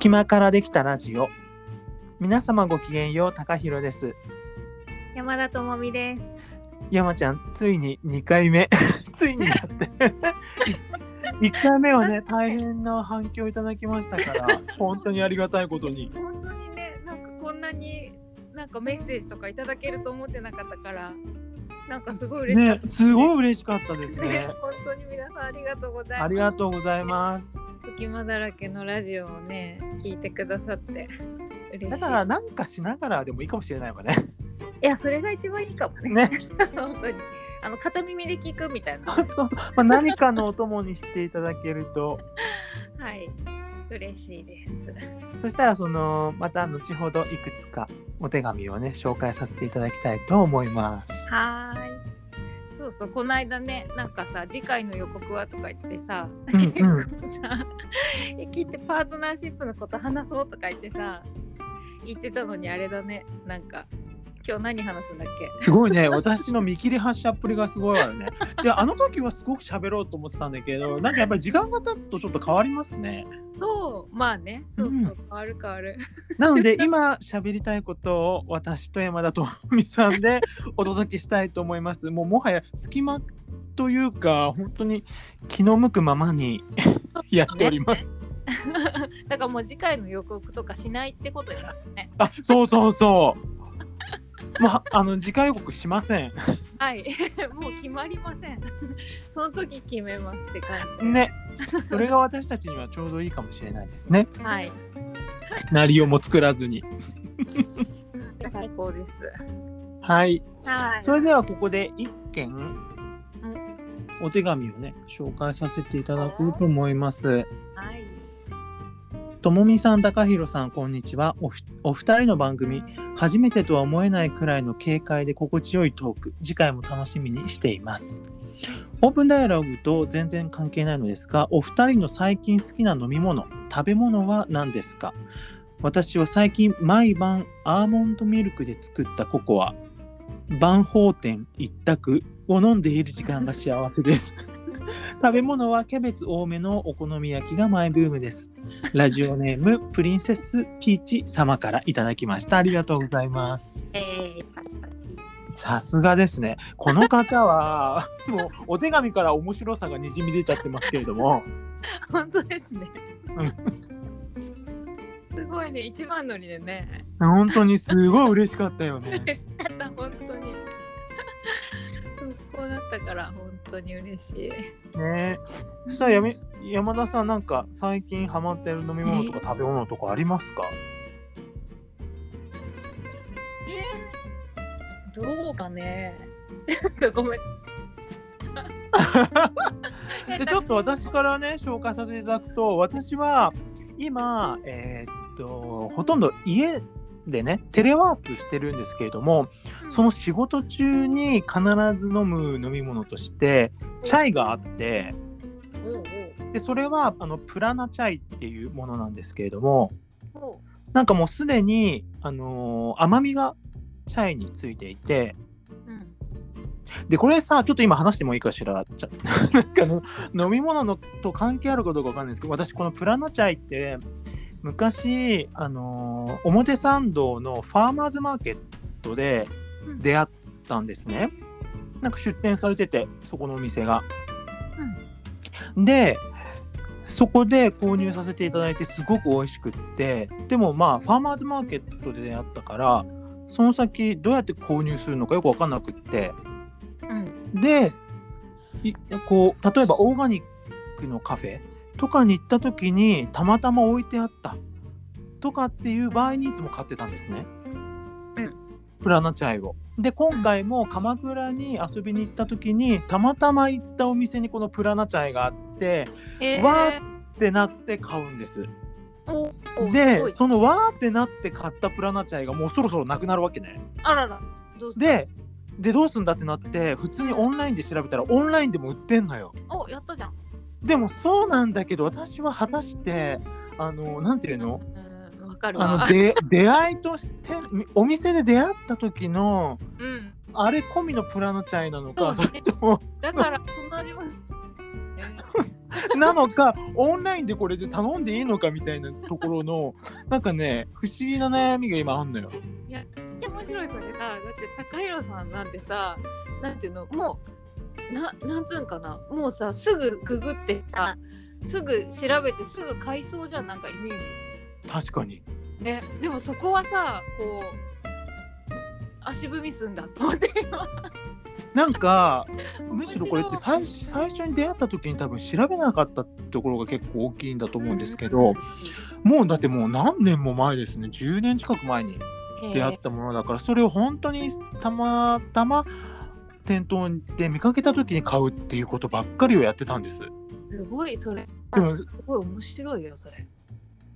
隙間からできたラジオ。皆様ごきげんよう高弘です。山田智美です。山ちゃんついに2回目。ついになって。1回目はね大変な反響いただきましたから本当にありがたいことに。本当にね、なんかこんなになんかメッセージとかいただけると思ってなかったから、なんかすごい嬉しかったねすごい嬉しかったですねね本当に皆さんありがとうございます。ありがとうございます隙間だらけのラジオをね、聞いてくださって嬉しい。だからなんかしながらでもいいかもしれないわね いや、それが一番いいかもね。ね 本当に。あの片耳で聞くみたいな。そうそう、まあ、何かのお供にしていただけるとはい。嬉しいです。そしたらそのまた後ほどいくつかお手紙をね紹介させていただきたいと思います。はーい。そうそう、この間ね、なんかさ、次回の予告はとか言ってさ、うんうんさ、聞いてパートナーシップのこと話そうとか言ってさ、言ってたのにあれだね、なんか、今日何話すんだっけ？すごいね私の見切り発車っぷりがすごいわよね。であの時はすごく喋ろうと思ってたんだけどなんかやっぱり時間が経つとちょっと変わりますね。そう、まあね、そうそう、うん変わる変わる。なので今喋りたいことを私と山田智美さんで お届けしたいと思います。もうもはや隙間というか本当に気の向くままに やっております。だからもう次回の予告とかしないってことよね。あそうそうそう。まああの次回予告しません。はい、もう決まりません。その時決めますって感じ。ね。それが私たちにはちょうどいいかもしれないですね。はい、なりをも作らずに。最高です。はい。はい。それではここで一件お手紙をね紹介させていただこうと思います。はい。ともみさん、高弘さん、こんにちは。おお二人の番組、初めてとは思えないくらいの軽快で心地よいトーク、次回も楽しみにしています。オープンダイアログと全然関係ないのですが、お二人の最近好きな飲み物、食べ物は何ですか？私は最近毎晩アーモンドミルクで作ったココア、万宝店一択を飲んでいる時間が幸せです。食べ物はキャベツ多めのお好み焼きがマイブームです。ラジオネームプリンセスピーチ様からいただきました。ありがとうございます。えー、パチパチ。さすがですね。この方は もうお手紙から面白さがにじみ出ちゃってますけれども、本当ですね。うんすごいね、一番乗りでね。本当にすごい嬉しかったよね。嬉しかった、本当に。速攻だったから、本当に嬉しい。ねそしたらやめ山田さんなんか最近ハマってる飲み物とか食べ物とかありますか？どうかね。ごめん。でちょっと私からね紹介させていただくと私は今えーっとほとんど家でねテレワークしてるんですけれどもその仕事中に必ず飲む飲み物としてチャイがあってでそれはあのプラナチャイっていうものなんですけれどもなんかもうすでに、あのー甘みがチャイについていてうん。でこれさちょっと今話してもいいかしら？なんかの飲み物のと関係あるかどうかわかんないんですけど私このプラナチャイって昔、あのー表参道のファーマーズマーケットでうん。出会ったんですね。なんか出店されててそこのお店が。でそこで購入させていただいてすごく美味しくって。でもまあファーマーズマーケットで出会ったからその先どうやって購入するのかよく分かんなくって。うん。でいこう例えばオーガニックのカフェとかに行った時にたまたま置いてあったとかっていう場合にいつも買ってたんですね。うんプラナチャイを。で今回も鎌倉に遊びに行った時にたまたま行ったお店にこのプラナチャイがあってえー、わーってなって買うんです。でそのわーってなって買ったプラナチャイがもうそろそろなくなるわけね。あらら。どうするででどうすんだってなって普通にオンラインで調べたらオンラインでも売ってんのよ。おやったじゃん。でもそうなんだけど私は果たしてあのなんていうの？うん、わかるわ。あので出会いとしてお店で出会った時のうん。あれ込みのプラナチャイなのかそうねそれともだから、その味も。え なのかオンラインでこれで頼んでいいのかみたいなところのなんかね不思議な悩みが今あんのよ。めっちゃ面白いそれさだって高弘さんなんてさなんていうの？もうななんつうんかな？もうさすぐググってさすぐ調べてすぐ買いそうじゃんなんかイメー確かに。ジねでもそこはさこう足踏みすんだと思って。今 なんかむしろこれって最最初に出会った時に多分調べなかったところが結構大きいんだと思うんですけど、もうだってもう何年も前ですね。10年近く前に出会ったものだからそれを本当にたまたま店頭で見かけた時に買うっていうことばっかりをやってたんです。すごいそれ。でもすごい面白いよそれ、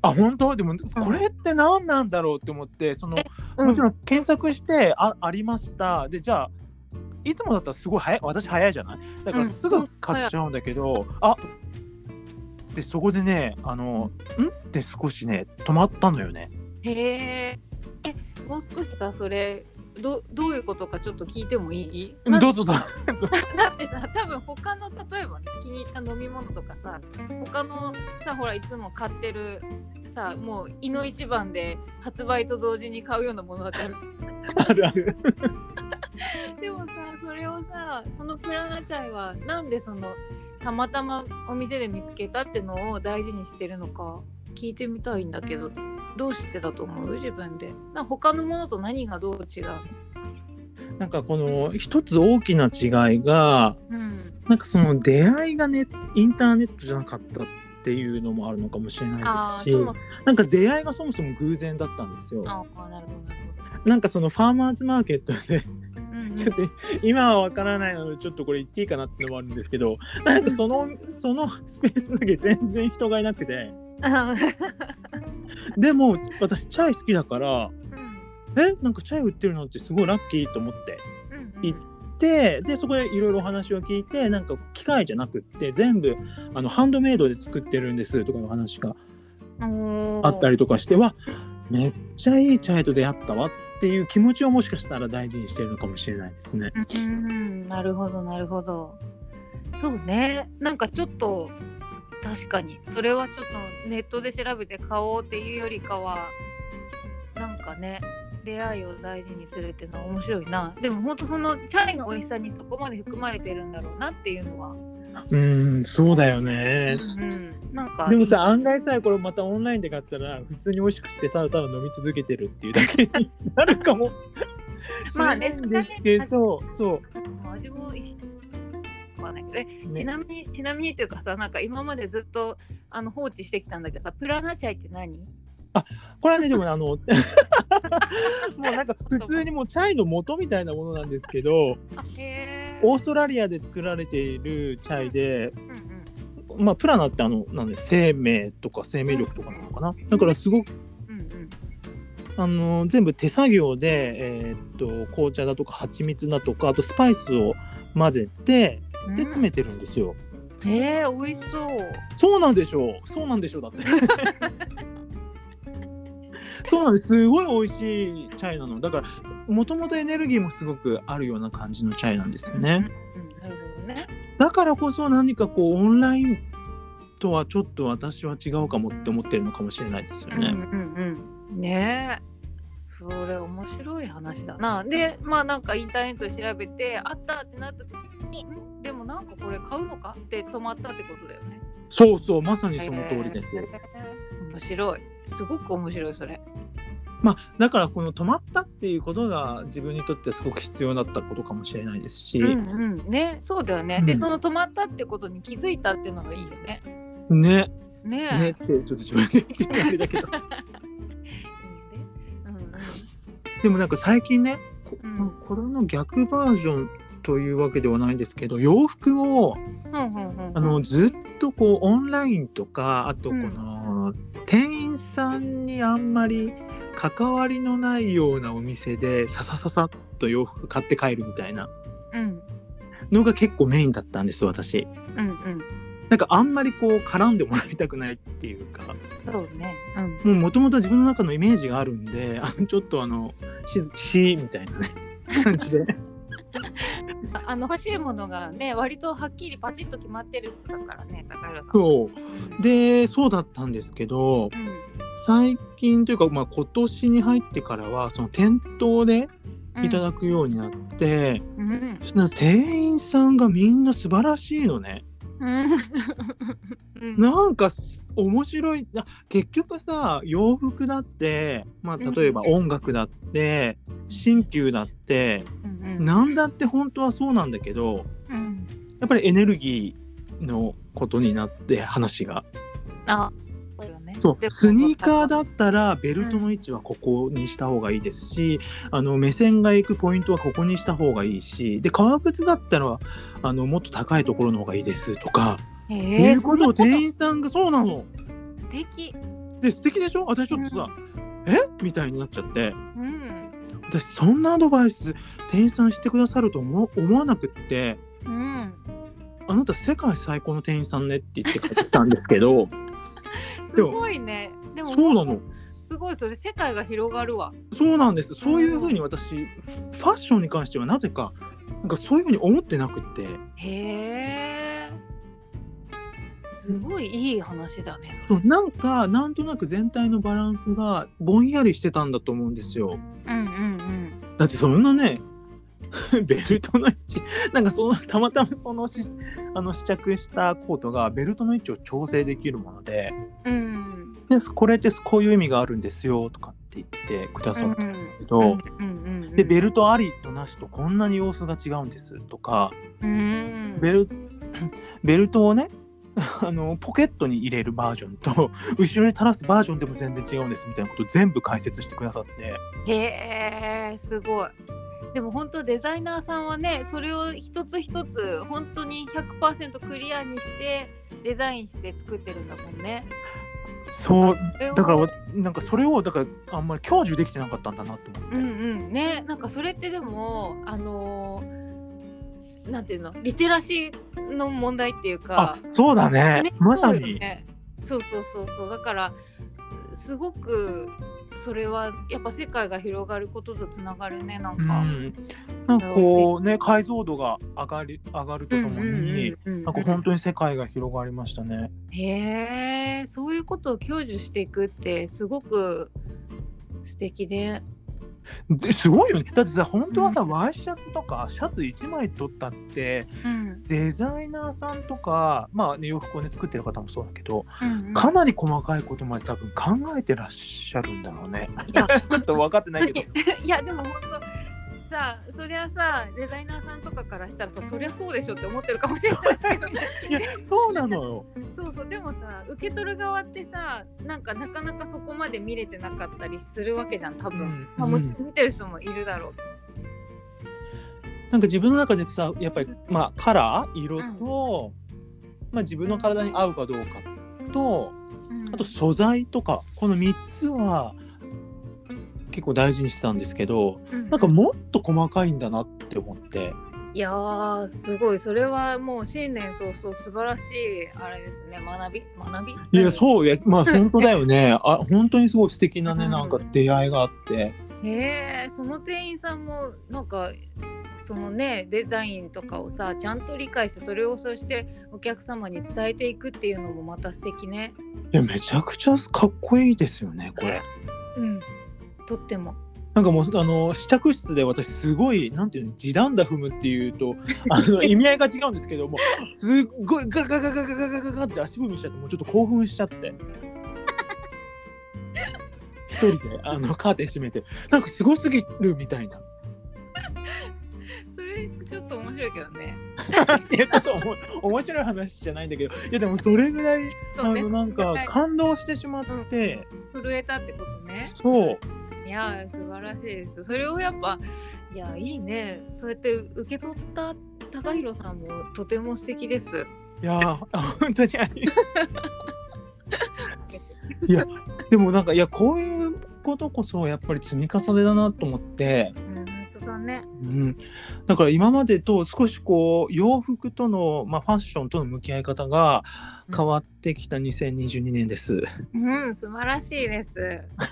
あ本当？でもこれって何なんだろうって思ってそのうん、もちろん検索してあありました。でじゃあいつもだったらすごい早い私早いじゃない？だからうん。すぐ買っちゃうんだけど、あでそこでねあのん？って少しね止まったのよね。へええもう少しさそれどどういうことかちょっと聞いてもいい？などうぞどうぞ。だってさ多分他の例えばね気に入った飲み物とかさ他のさほらいつも買ってるさもういの一番で発売と同時に買うようなものだってあるあるある。でもさそれをさそのプラナチャイはなんでそのたまたまお店で見つけたってのを大事にしてるのか？聞いてみたいんだけどどうしてだと思う？自分で。な他のものと何がどう違う？なんかこの一つ大きな違いがうん。なんかその出会いがねインターネットじゃなかったっていうのもあるのかもしれないですしなんか出会いがそもそも偶然だったんですよ。なるほどなるほなんかそのファーマーズマーケットでちょっと今はわからないのでちょっとこれ言っていいかなってのもあるんですけどなんかそのそのスペースだけ全然人がいなくてあでも私チャイ好きだからうん。えなんかチャイ売ってるのってすごいラッキーと思って。うんいででそこでいろいろお話を聞いてなんか機械じゃなくって全部あのハンドメイドで作ってるんですとかの話がうんあったりとかしてわめっちゃいいチャイと出会ったわっていう気持ちをもしかしたら大事にしてるのかもしれないですね。うん。なるほどなるほど。そうね。なんかちょっと確かに。それはちょっとネットで調べて買おうっていうよりかはなんかね出会いを大事にするっていうのは面白いな。でも本当そのチャイの美味しさにそこまで含まれてるんだろうなっていうのは、うんそうだよね。うん、なんかでもさ案外さこれまたオンラインで買ったら普通に美味しくてただただ飲み続けてるっていうだけになるかも。しまあねですけどそう。まあ味も一緒わないけど。えね。ちなみにちなみにっていうかさなんか今までずっとあの放置してきたんだけどさプラナチャイって何？これはねでもねあの もうなんか普通にもうチャイの元みたいなものなんですけどオーストラリアで作られているチャイでうんうんまあプラナってあのなんで生命とか生命力とかなのかな？だからすごくうんうん。あの全部手作業で、えーっと紅茶だとか蜂蜜だとかあとスパイスを混ぜてで詰めてるんですよ。うん、へえ美味しそう。そうなんでしょう。そうなんでしょうだって。そうなんです。すごい美味しいチャイなの。だからもともとエネルギーもすごくあるような感じのチャイなんですよね。うんうん、なるほどね。だからこそ何かこうオンラインとはちょっと私は違うかもって思ってるのかもしれないですよね。うんうんうんね。えそれ面白い話だな。でまあなんかインターネットで調べてあったってなった時に。ん？でもなんかこれ買うのかって止まったってことだよね。そうそうまさにその通りです。へえ面白い。すごく面白いそれ。まあだからこの止まったっていうことが自分にとってすごく必要だったことかもしれないですし、うんうん。ねそうだよね、うん。でその止まったってことに気づいたっていうのがいいよね。ね。ね。えねってちょっと自分で言ってるあれだ。けどでもなんか最近ねこ,、うん。まあこれの逆バージョンというわけではないんですけど洋服をうんうんうんあのずっとこうオンラインとかあとこの、店員さんにあんまり関わりのないようなお店でささささっと洋服買って帰るみたいな。うんのが結構メインだったんです私。うん。うんなんかあんまりこう絡んでもらいたくないっていうか。そうね。うん。もうもともと自分の中のイメージがあるんであのちょっとあのししみたいなね 感じであの欲しいものがね割とはっきりパチッと決まってる人だからね高弘さん。そう。でそうだったんですけどうん最近というか、まあ、今年に入ってからはその店頭でうん。いただくようになって、うん。その店員さんがみんな素晴らしいのね。うんうん。なんかす面白い。あ結局さ洋服だって、まあ、例えば音楽だって鍼灸だってうん何だって本当はそうなんだけどうん。やっぱりエネルギーのことになって話が。あそうスニーカーだったらベルトの位置はここにした方がいいですし、あの目線が行くポイントはここにした方がいいしで革靴だったらあのもっと高いところの方がいいですとか、えうことを店員さんがそうなの。素敵。で素敵でしょ？私ちょっとさ、え？みたいになっちゃって。うん。私そんなアドバイス店員さんしてくださると思思わなくって。うん。あなた世界最高の店員さんねって言って帰ったんですけど。すごいね。でもそうなの。すごいそれ世界が広がるわ。そうなんです。そういうふうに私フファッションに関してはなぜかなんかそういうふうに思ってなくって。へえすごいいい話だねそうなんかなんとなく全体のバランスがぼんやりしてたんだと思うんですよ。うんうんだってそんなね ベルトの位置なんかそのたまたまそのしあの試着したコートがベルトの位置を調整できるものでうんうん。でこれってこういう意味があるんですよとかって言ってくださったんですけど、うんうんうん。でベルトありとなしとこんなに様子が違うんですとかうん。ベル ベルトをね あのポケットに入れるバージョンと 後ろに垂らすバージョンでも全然違うんですみたいなことを全部解説してくださって。へえすごい。でも本当デザイナーさんはねそれを一つ一つ本当に100%クリアにしてデザインして作ってるんだもんね。そうだからなんかそれをだからあんまり享受できてなかったんだなと思って、うんうん。ねなんかそれってでもあのーなんていうの？リテラシーの問題っていうか。あそうだね。ねまさに、ね。そうそうそうそう。だからすすごくそれはやっぱ世界が広がることとつながるねなんうか。ん、なんかこうね解像度が上がり上がるとともに、ななんか本当に世界が広がりましたね。へえそういうことを享受していくってすごく素敵で。ですごいよねだってさ本当はさ、ワイシャツとかシャツ1枚取ったってうんデザイナーさんとかまあ、ね、洋服をね作ってる方もそうだけどうんうんかなり細かいことまで多分考えてらっしゃるんだろうね。いや ちょっと分かってないけど。いやでも本当さそりゃさデザイナーさんとかからしたらさそりゃそうでしょって思ってるかもしれないけどいやそうなのよ。そうそうでもさ受け取る側ってさなんかなかなかそこまで見れてなかったりするわけじゃん多分、うんまあ、もうん。見てる人もいるだろう。なんか自分の中でさやっぱりまあカラー？色と、まあ、自分の体に合うかどうかとあと素材とかこの3つは結構大事にしてたんですけどうんなんかもっと細かいんだなって思って。いやーすごい。それはもう新年早々素晴らしいあれですね。学び？学び？いやそういや まあ本当だよね。あ本当にすごい素敵なねうん。なんか出会いがあって。へえその店員さんもなんかそのねデザインとかをさちゃんと理解してそれをそしてお客様に伝えていくっていうのもまた素敵ね。いやめちゃくちゃかっこいいですよねこれ。うんとっても。なんかもうあの試着室で私すごいなんていうの地団ダ踏むっていうとあの 意味合いが違うんですけどもすっごいガガガガガガガガガって足踏みしちゃってもうちょっと興奮しちゃって。一人であのカーテン閉めてなんかすごすぎるみたいな。それちょっと面白いけどね。いやちょっとおも面白い話じゃないんだけどいやでもそれぐらいあのなんか感動してしまって。震えたってことね。そういやー素晴らしいです。それをやっぱいやいいね。そうやって受け取った高弘さんもとても素敵です。いや本当にありいやでもなんかいやこういうことこそやっぱり積み重ねだなと思って、うんだね。うん、だから今までと少しこう洋服との、まあ、ファッションとの向き合い方が変わってきた2022年です。うん素晴らしいです。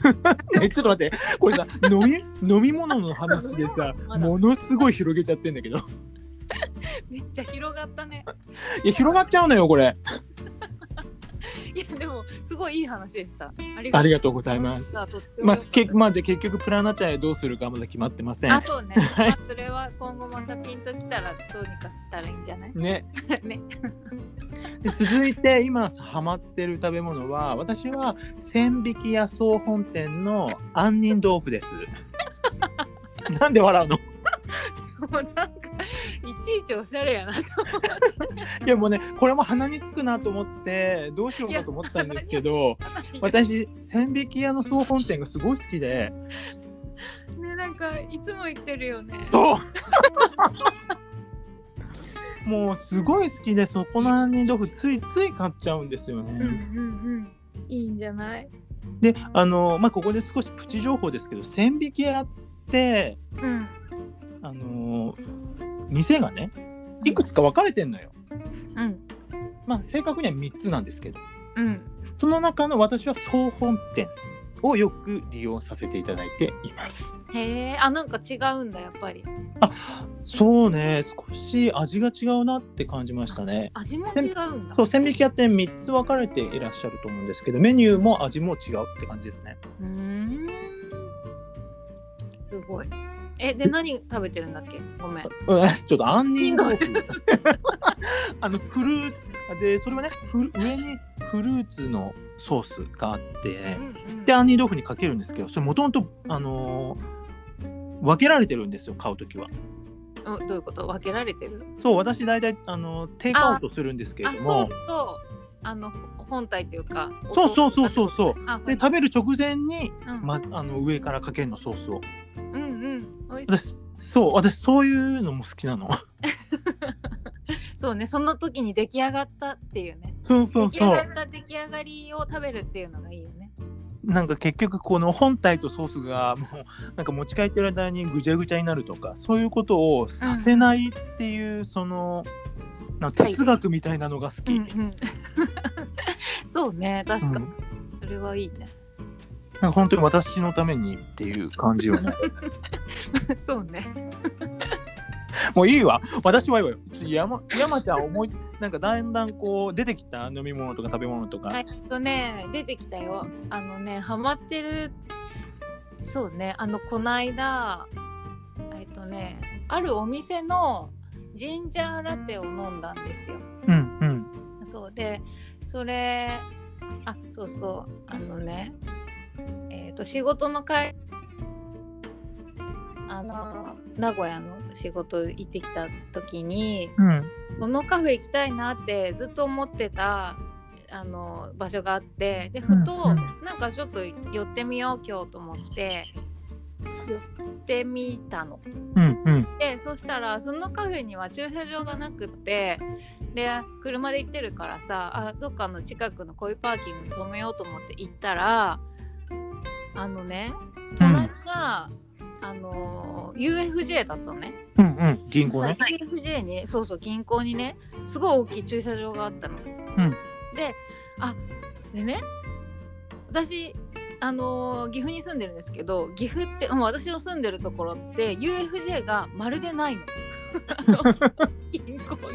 えちょっと待って。これさ飲み 飲み物の話でさものすごい広げちゃってんだけど。めっちゃ広がったね。いや広がっちゃうのよこれいやでもすごいいい話でした。ありがとうございますまあけまあじゃあ結局プラナチャへどうするかまだ決まってませんあそうね。はいまあそれは今後またピンときたらどうにかしたらいいんじゃない？ね ね。で続いて今ハマってる食べ物は私は千匹屋総本店の杏仁豆腐です なんで笑うの？もうなんかいちいちおしゃれやなと思って。いやもうねこれも鼻につくなと思ってどうしようかと思ったんですけど私千匹屋の総本店がすごい好きでねなんかいつも言ってるよね。そうもうすごい好きでそこの杏仁豆腐ついつい買っちゃうんですよね。うんうんうん。いいんじゃない？であのまあここで少しプチ情報ですけど千匹屋ってうん。あの店がねいくつか分かれてんのよ。うんまあ正確には3つなんですけどうん。その中の私は総本店をよく利用させていただいています。へえあなんか違うんだやっぱり。そうね少し味が違うなって感じましたね。味も違うんだ。そう千匹屋って3つ分かれていらっしゃると思うんですけどメニューも味も違うって感じですね。うーん。すごい。えで何食べてるんだっけ？ごめん。うんちょっと杏仁豆腐あのフルーでそれはね上にフルーツのソースがあってうんうんで杏仁豆腐にかけるんですけどそれもともとあのー分けられてるんですよ買う時はおどういうこと？分けられてる？そう私大体あのテイクアウトするんですけれあ、どもそうとあの本体っていうか。そうそうそうそうそうあ、で食べる直前に、うん、ま、あの上からかけるのソースをうん。私そう私そういうのも好きなの そうね、その時に出来上がったっていうね。そうそう出来そう上がった出来上がりを食べるっていうのがいいよね。なんか結局この本体とソースがもうなんか持ち帰ってる間にぐちゃぐちゃになるとかそういうことをさせないっていう、そのなんか哲学みたいなのが好き、うんうん。そうね、確かに。うんそれはいいね。なんか本当に私のためにっていう感じよね そうね。もういいわ私はいいわよ山山ちゃん思いなんかだんだんこう出てきた飲み物とか食べ物とか、えっとね、出てきたよ。あのね、ハマってる。そうね、あの、こないだ。えっとね、あるお店のジンジャーラテを飲んだんですよ。うんうんそうで、それ。あ、そうそう、あのね。えっ、と、仕事の会。あの、名古屋の仕事行ってきた時に。うんこのカフェ行きたいなってずっと思ってたあの場所があってでふと、うんうんなんかちょっと寄ってみよう今日と思って寄ってみたの。うんうんでそしたらそのカフェには駐車場がなくってで車で行ってるからさあどっかの近くのこういうパーキングに止めようと思って行ったらあのね隣が、あの UFJ だったのね。うんうん銀行ね UFJ にそうそう銀行にねすごい大きい駐車場があったの。であでね私あのー岐阜に住んでるんですけど岐阜ってもう私の住んでるところって UFJ がまるでないの 銀行が。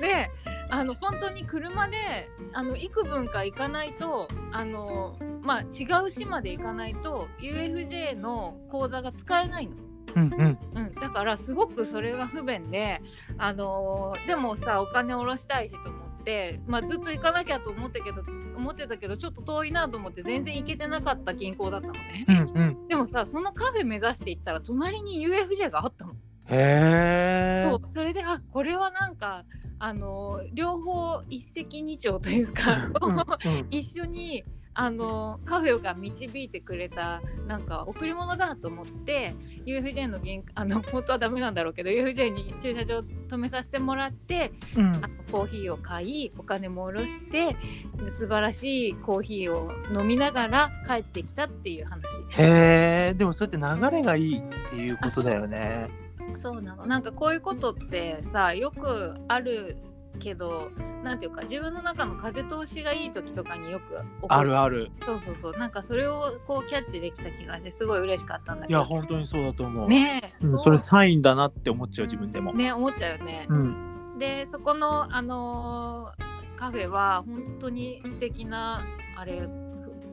であの本当に車であの幾分か行かないとあのまあ違う市まで行かないと UFJ の口座が使えないの。うんうんうん、だからすごくそれが不便で、あのーでもさお金下ろしたいしと思って、まあ、ずっと行かなきゃと思ったけど思ってたけどちょっと遠いなと思って全然行けてなかった銀行だったのね。うんうんでもさそのカフェ目指して行ったら隣に UFJ があったの。へえそうそれであこれはなんか、あのー両方一石二鳥というか、一緒にあのカフェが導いてくれたなんか贈り物だと思って UFJ の銀あの本当はダメなんだろうけど UFJ に駐車場止めさせてもらってうん。あのコーヒーを買いお金も下ろしてで素晴らしいコーヒーを飲みながら帰ってきたっていう話。へえでもそうやって流れがいいっていうことだよね。そうなの。なんかこういうことってさよくあるけどなんていうか自分の中の風通しがいい時とかによく起こあるある。そうそうそう。なんかそれをこうキャッチできた気がしてすごい嬉しかったんだけど。いや本当にそうだと思う、ねえ、うん、それサインだなって思っちゃう自分でも、ね思っちゃうよね、うん。でそこのあのーカフェは本当に素敵なあれ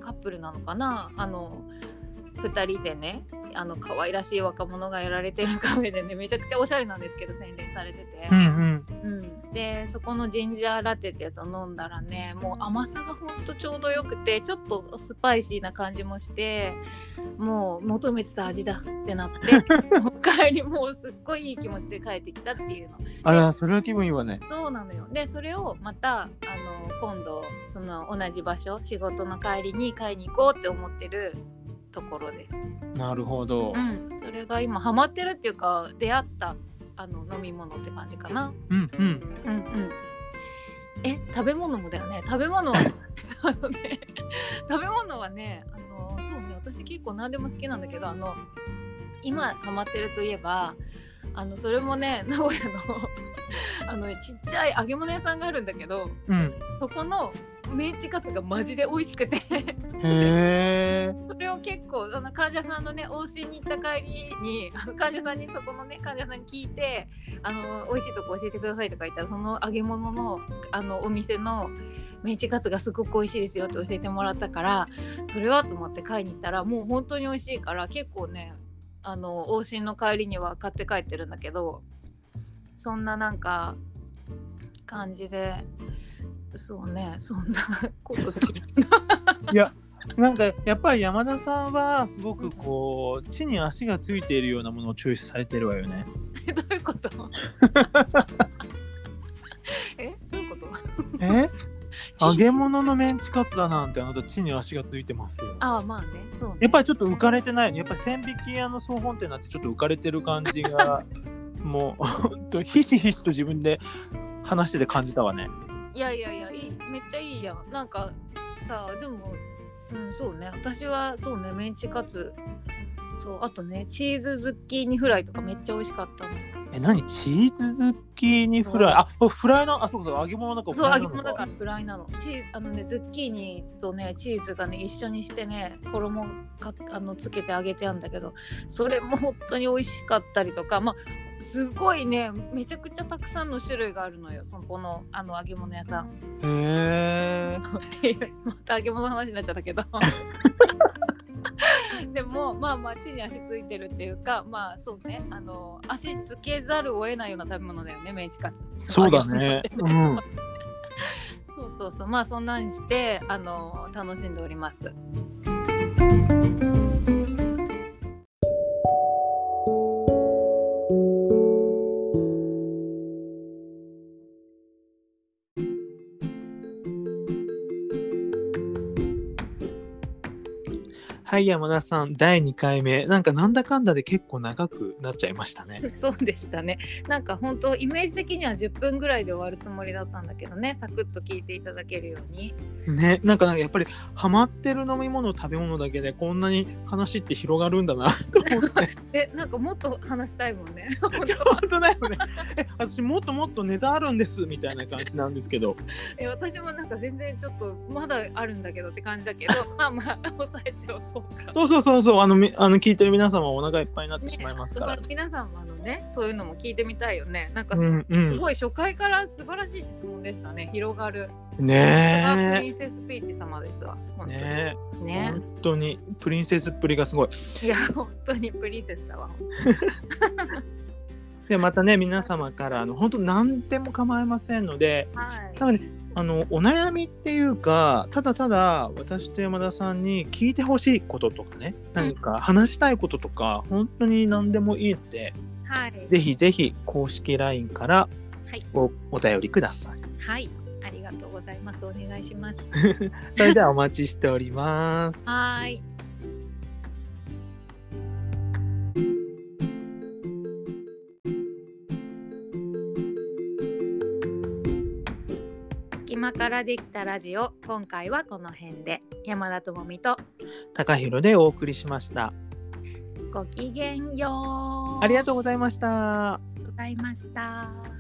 カップルなのかな？あの2人でねあの可愛らしい若者がやられてるカフェでねめちゃくちゃおしゃれなんですけど洗練されてて、うんうん。うん、でそこのジンジャーラテってやつを飲んだらねもう甘さがほんとちょうどよくてちょっとスパイシーな感じもしてもう求めてた味だってなって もう帰りもうすっごいいい気持ちで帰ってきたっていうの。あらそれは気分いいわね。そうなのよ。でそれをまたあの今度その同じ場所仕事の帰りに買いに行こうって思ってるところです。なるほどうん、それが今ハマってるっていうか出会ったあの飲み物って感じかな。うんうんうんうん。え食べ物もだよね食べ物は あのね食べ物はねあのそうね私結構何でも好きなんだけどあの今ハマってるといえばあのそれもね 名古屋のあのねちっちゃい揚げ物屋さんがあるんだけどうんそこのメンチカツがマジで美味しくて。それを結構あの患者さんのね往診に行った帰りにあの患者さんにそこのね患者さんに聞いてあの美味しいとこ教えてくださいとか言ったらその揚げ物のあのお店のメンチカツがすごく美味しいですよって教えてもらったからそれはと思って買いに行ったらもう本当に美味しいから結構ねあの往診の帰りには買って帰ってるんだけどそんななんか感じで。そうねそんな。ことでいやなんかやっぱり山田さんはすごくこう地に足がついているようなものをチョイスされてるわよね。どういうこと？え？どういうこと？え？揚げ物のメンチカツだなんてあなた地に足がついてますよ。ああまあね。そうね。やっぱりちょっと浮かれてない。やっぱり千匹屋の総本店になってちょっと浮かれてる感じがもうほんとひしひしと自分で話してて感じたわね。いやいやいやいいめっちゃいいやん。なんかさでもうんそうね。私はそうねメンチカツ。そうあとねチーズズッキーニフライとかめっちゃ美味しかったのえ、何？チーズズッキーニフライ？あ、これフライなあ、そうそう、揚げ物だからフそう揚げ物だからフライなの。チーあのねズッキーニとねチーズがね一緒にしてね衣かあのつけて揚げてあるんだけどそれも本当に美味しかったりとかまあすごいねめちゃくちゃたくさんの種類があるのよそこのあの揚げ物屋さんへえ。また揚げ物の話になっちゃったけど でもまあまあ地に足ついてるっていうかまあそうねあの足つけざるを得ないような食べ物だよねメンチカツそうだね。うん。そうそうそうまあそんなんしてあの楽しんでおりますはい、山田さん、第2回目。なんかなんだかんだで結構長くなっちゃいましたね。そうでしたねなんか本当イメージ的には10分ぐらいで終わるつもりだったんだけどねサクッと聞いていただけるようにね、なんかやっぱりハマってる飲み物、食べ物だけでこんなに話って広がるんだなと思って。えなんかもっと話したいもんね 本当だよね。え、私もっともっとネタあるんですみたいな感じなんですけど。え私もなんか全然ちょっとまだあるんだけどって感じだけどまあまあ抑えておこうか。そうそうそうそう、あの、みあの聞いてる皆様お腹いっぱいになってしまいますからね、。皆さんもあのねそういうのも聞いてみたいよねなんかすうんうん。ごい初回から素晴らしい質問でしたね広がる。プリねンセスピーチ様ですわえ。本当にねえ。ね本当にプリンセスっぷりがすごい。いや本当にプリンセスだわ。でまたね皆様からあの本当何でも構いませんのではい多分ねあのお悩みっていうかただただ私と山田さんに聞いてほしいこととかね何か話したいこととか本当に何でもいいのではいぜひぜひ公式 LINE からはいおお便りください。はいありがとうございますお願いします。それではお待ちしております。はーい。隙間からできたラジオ今回はこの辺で山田智美と高弘でお送りしました。ごきげんようありがとうございました。うございました。